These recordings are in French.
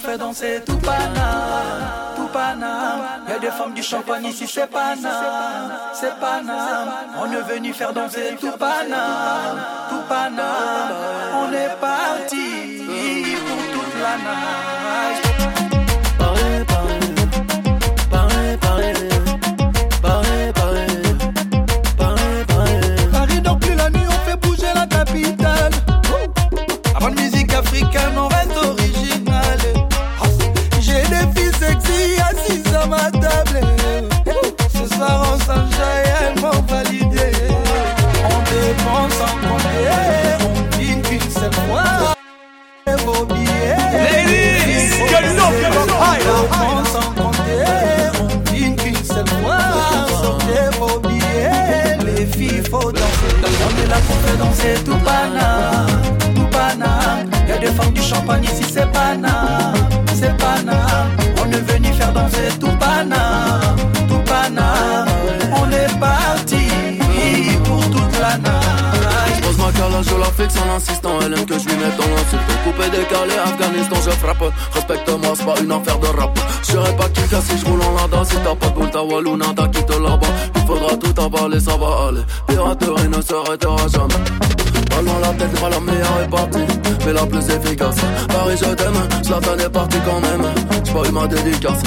Faire danser tout Paname, tout Paname. Y a des femmes du champagne ici, c'est Paname, c'est Paname. On est venu faire danser tout Paname, tout. On est parti pour toute la night. Champagne ici, c'est Paname, c'est Paname. On est venu faire danser tout Paname, tout Paname. On est parti pour toute la night. Pose ma calage, je la fixe en insistant. Elle aime que je lui mette dans l'insulte. Coupé, décalé, Afghanistan, je frappe. Respecte-moi, c'est pas une affaire de rap. Je serai pas qui si je roule en lada. Si t'as pas de boule, ta walou, nada, quitte là-bas. Il faudra tout avaler, ça va aller. Piraterie ne s'arrêtera jamais. Ballon la tête, pas la meilleure est partie, mais la plus efficace. Paris, je t'aime, Zlatan est parti quand même. J'ai pas eu ma dédicace.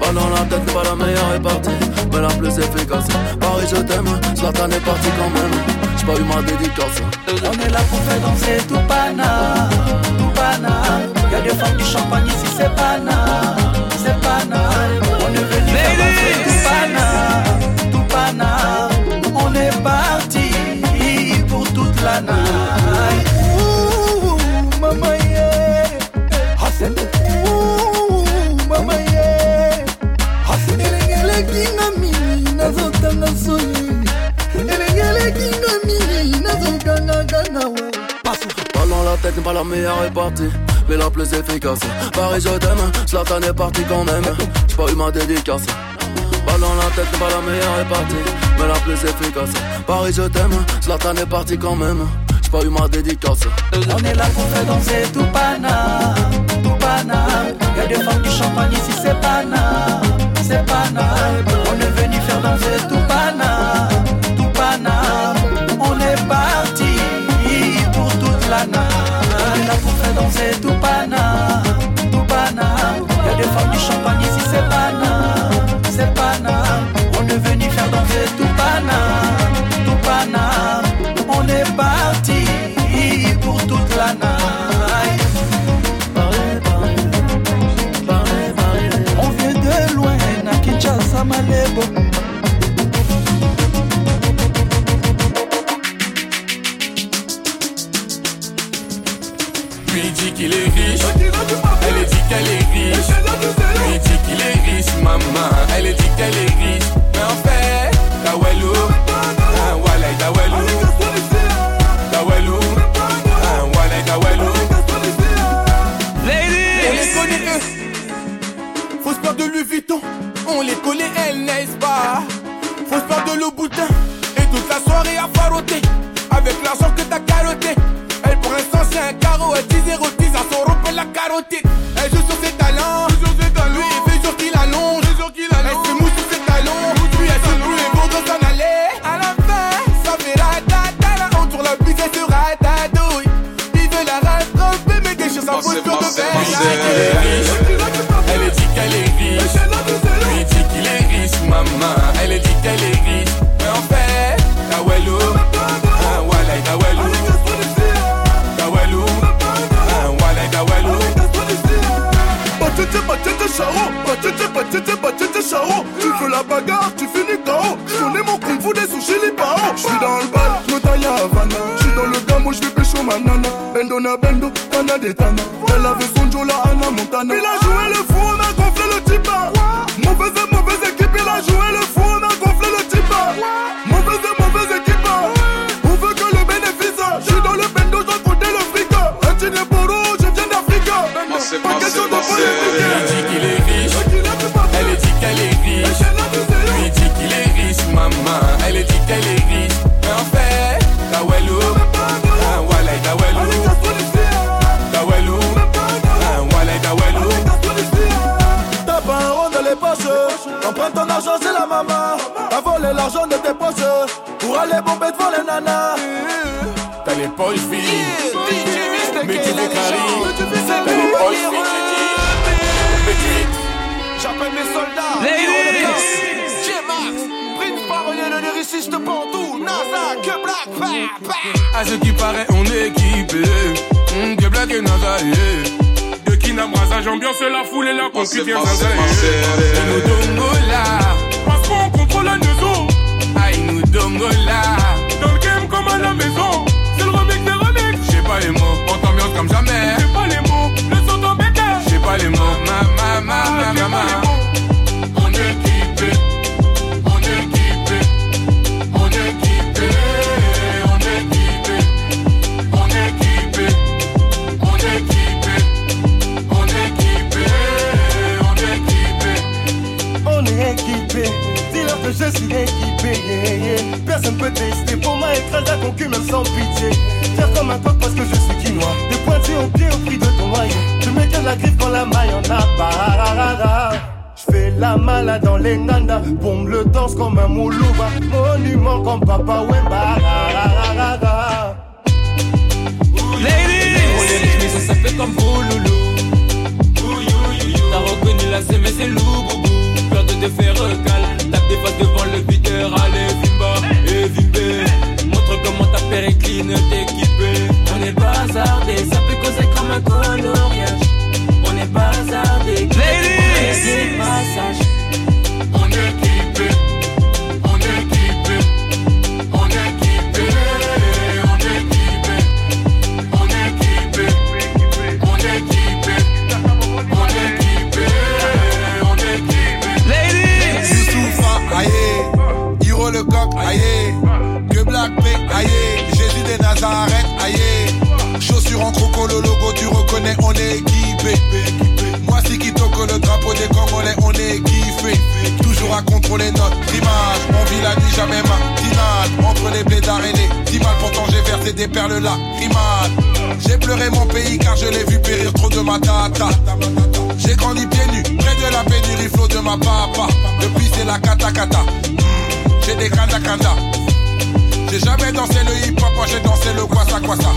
Ballon la tête, pas la meilleure est partie, mais la plus efficace. Paris, je t'aime, Zlatan est parti quand même. J'ai pas eu ma dédicace. On est là pour faire danser tout Paname, tout Paname. Y'a des femmes du champagne ici, c'est Paname, c'est Paname. On est venu we Ballon la tête, pas la meilleure est partie, mais la plus efficace. Paris, je t'aime, Zlatan est parti quand même. J'ai pas eu ma dédicace. Ballon la tête, pas la meilleure est partie, mais la plus efficace. Paris, je t'aime, Zlatan est parti quand même. J'ai pas eu ma dédicace. On est là pour faire danser tout Paname, tout Paname. Y'a des femmes du champagne ici, c'est Paname, c'est Paname. On est venu faire danser tout Paname, tout Paname. On est parti pour toute la night. On est là pour faire danser tout Paname, Lui dit qu'il est riche, elle dit qu'elle est riche. Lui dit qu'il est riche, maman, elle dit qu'elle est riche. Mais en fait, Tawelou, ah, Walay Tawelou, Tawelou, ah, Walay Tawelou. On les connaît eux, faut se peur de Louis Vuitton. On les connaît, elles n'est-ce pas? Faut se peur de le boutin et toute la soirée à faroter. Avec l'argent que t'as carotté. Pour l'instant c'est un carreau, elle dit 0 10 à son rompre la carotide. Elle joue sur ses talents, lui il fait jour qu'il allonge, elle se mousse sur ses talons, lui elle se brûle et pour s'en aller. À la fin, ça fait ratata, la honte sur la bise elle se ratatouille. Il veut la rattraper mais des choses à foutre de belles. Batete, batete, batete, charo. Tu veux la bagarre, tu finis KO. Je connais mon kung fu des sushis, les pao. Je suis dans le bal, je me taille à Havana. Je suis dans le gamo, je vais pécho ma nana. Bendo na bendo, tana de tana. Elle avait son Jola, Anna Montana. Il a joué le fou, on a gonflé le tipa. Mauvaise et mauvaise équipe, il a joué le fou, on a gonflé le tipa. Mauvaise et mauvaise équipe. On veut que le bénéfice. Je suis dans le bendo, bonnes c'est danser, danser. Il dit qu'il est riche. ici je te NASA, que. À ce qui paraît, on est équipé. Hum, que black et NASA, yeah. De Kina, brassage, ambiance, la foule et la concutie, Zaza, yeah. Je suis équipé. Personne peut tester pour moi écraser la concu même sans pitié. Faire comme un coq parce que je suis quinois. Des pointillés au pied au prix de ton noyer. Je que la griffe quand la maille en a pas. Je fais la malade dans les nandas. Bombe le danse comme un moulouba. Monument comme Papa Wemba. Toujours à contrôler notre image, on vit la nuit, jamais matinale. Entre les blédards et les pourtant j'ai versé des perles là. J'ai pleuré mon pays car je l'ai vu périr trop de ma tata. J'ai grandi pieds nus, près de la pénurie, flot de ma papa. Depuis c'est la kata kata. J'ai des kanda kanda. J'ai jamais dansé le hip hop, moi j'ai dansé le kwasa kwasa.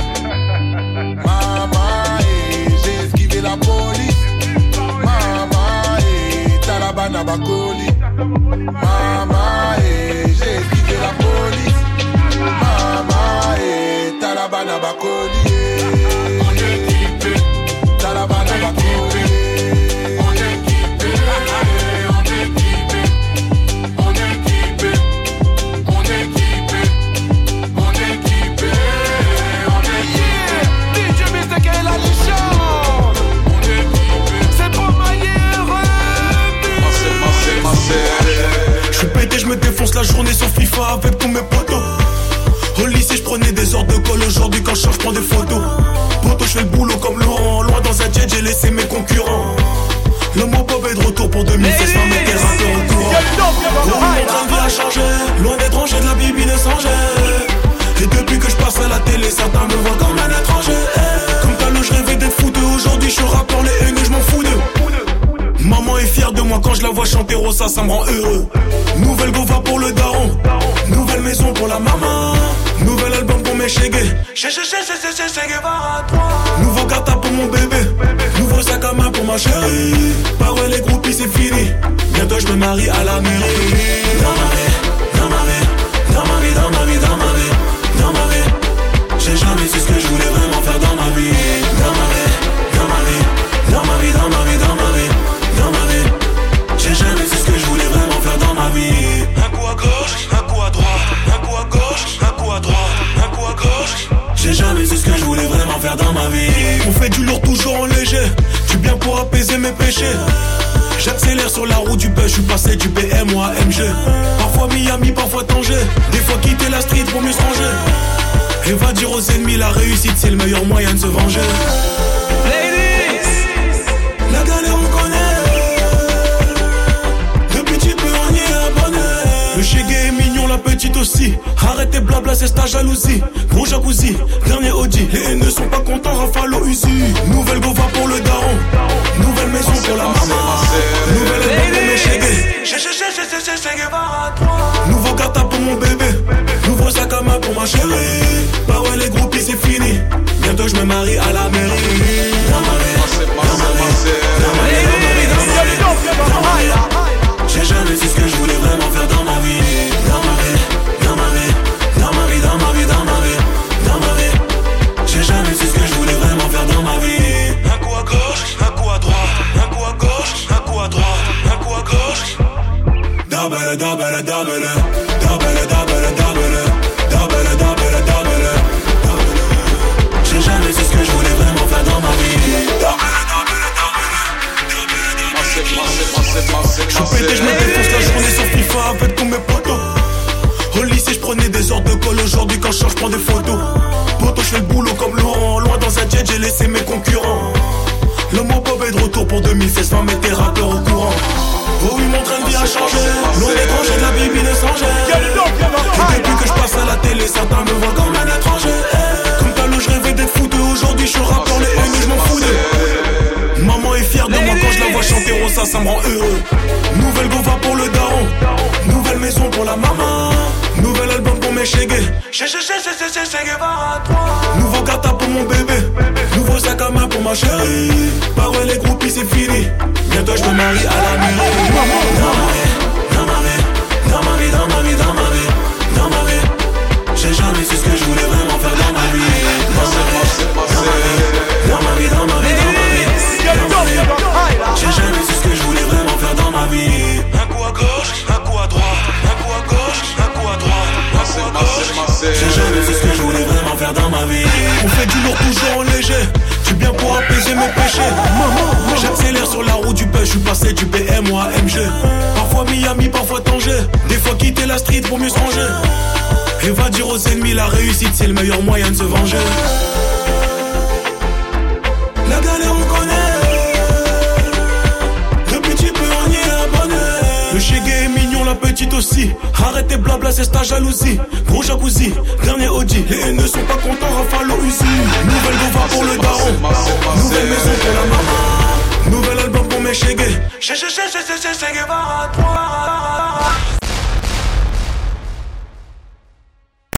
Pour 2016, sans mettre les rappeurs au courant. Oh, mon a changé. Loin d'être rangé de la bibi de. Et depuis que je passe à la télé, certains me voient comme un étranger. Eh, Comme Talo, je rêvais d'être fouteux. Aujourd'hui, je suis rappeur, les haineux, je m'en fous d'eux. Maman est fière de moi quand je la vois chanter Rosa, ça me rend heureux. Nouvelle gova pour le daron, nouvelle maison pour la maman, nouvel album pour mes chégués. Nouveau gata pour mon bébé, nouveau sac à main pour ma chérie. Parole les groupies, c'est fini. Bientôt je me marie à la mairie. Dans ma vie, dans ma vie, dans ma vie, dans ma vie, dans ma vie, dans ma vie. J'ai jamais su ce que je voulais vraiment faire dans ma vie. Dans ma vie, dans ma vie, dans ma vie, dans ma vie, dans ma vie, dans ma vie. J'ai jamais su ce que je voulais vraiment faire dans ma vie. Un coup à gauche, un coup à droite, un coup à gauche, un coup à droite, un coup à gauche. J'ai jamais su ce que je voulais vraiment faire dans ma vie. On fait du lourd toujours en léger, pour apaiser mes péchés. J'accélère sur la route du bus, je suis passé du BM au AMG. Parfois Miami, parfois Tanger. Des fois quitter la street pour mieux se ranger. Et va dire aux ennemis, la réussite c'est le meilleur moyen de se venger. C'est ta jalousie. Gros jacuzzi, dernier Audi. Les haineux sont pas contents, Rafale au Uzi. Nouvelle gova pour le daron. Nouvelle maison pour la maman. Nouvelle album pour mes chégués Nouveau gata pour mon bébé. Nouveau sac à main pour ma chérie. Bah ouais les groupies c'est fini. Bientôt je me marie à la mairie. Double, double, double, double, double, double, double, double, double. J'ai jamais su ce que je voulais vraiment faire dans ma vie. Je pété, je me défonce la journée sur FIFA avec tous mes potos. Au lycée, je prenais des ordres de colle. Aujourd'hui, quand je change, je prends des photos. Poto, je fais le boulot comme Laurent. Loin dans un jet, j'ai laissé mes concurrents. Le mot Bob est de retour pour 2016, va mettre tes rappeurs au courant. Oh oui, mon train de vie a changé. Loin d'étranger, de la Bible étrangère. Et depuis que je passe à la télé, certains me voient comme un étranger. Comme t'as le je rêvais d'être foutu. Aujourd'hui, je suis rappeur, les haines, je m'en fous d'eux. Maman est fière de moi quand je la vois chanter Rosa, ça me rend heureux. Nouvelle gova pour le daron, nouvelle maison pour la maman, mes chégués. Nouveau gata pour mon bébé, nouveau sac à main pour ma chérie. Bah ouais, les groupies c'est fini. Bientôt je me marie à la mairie. Dans ma vie, dans ma vie, dans ma vie, dans ma vie, dans ma vie. J'ai jamais su ce que je voulais vraiment faire dans ma vie. Dans ma vie, dans ma vie, dans ma vie, dans ma vie, dans ma vie. J'ai jamais su ce que je voulais vraiment faire dans ma vie. Péchés. J'accélère sur la route du paix, je suis passé du BM à MG. Parfois Miami, parfois Tanger. Des fois quitter la street pour mieux se ranger. Et va dire aux ennemis, la réussite c'est le meilleur moyen de se venger. Aussi. Arrêtez blabla, c'est ta jalousie. Gros jacuzzi, dernier Audi. Les haineux sont pas contents, Rafalo Uzi. Nouvelle gova pour le daron. Nouvelle maison pour la maman. Nouvel album pour mes chégués. Chégué, chégué, chégué, chégué, va à toi.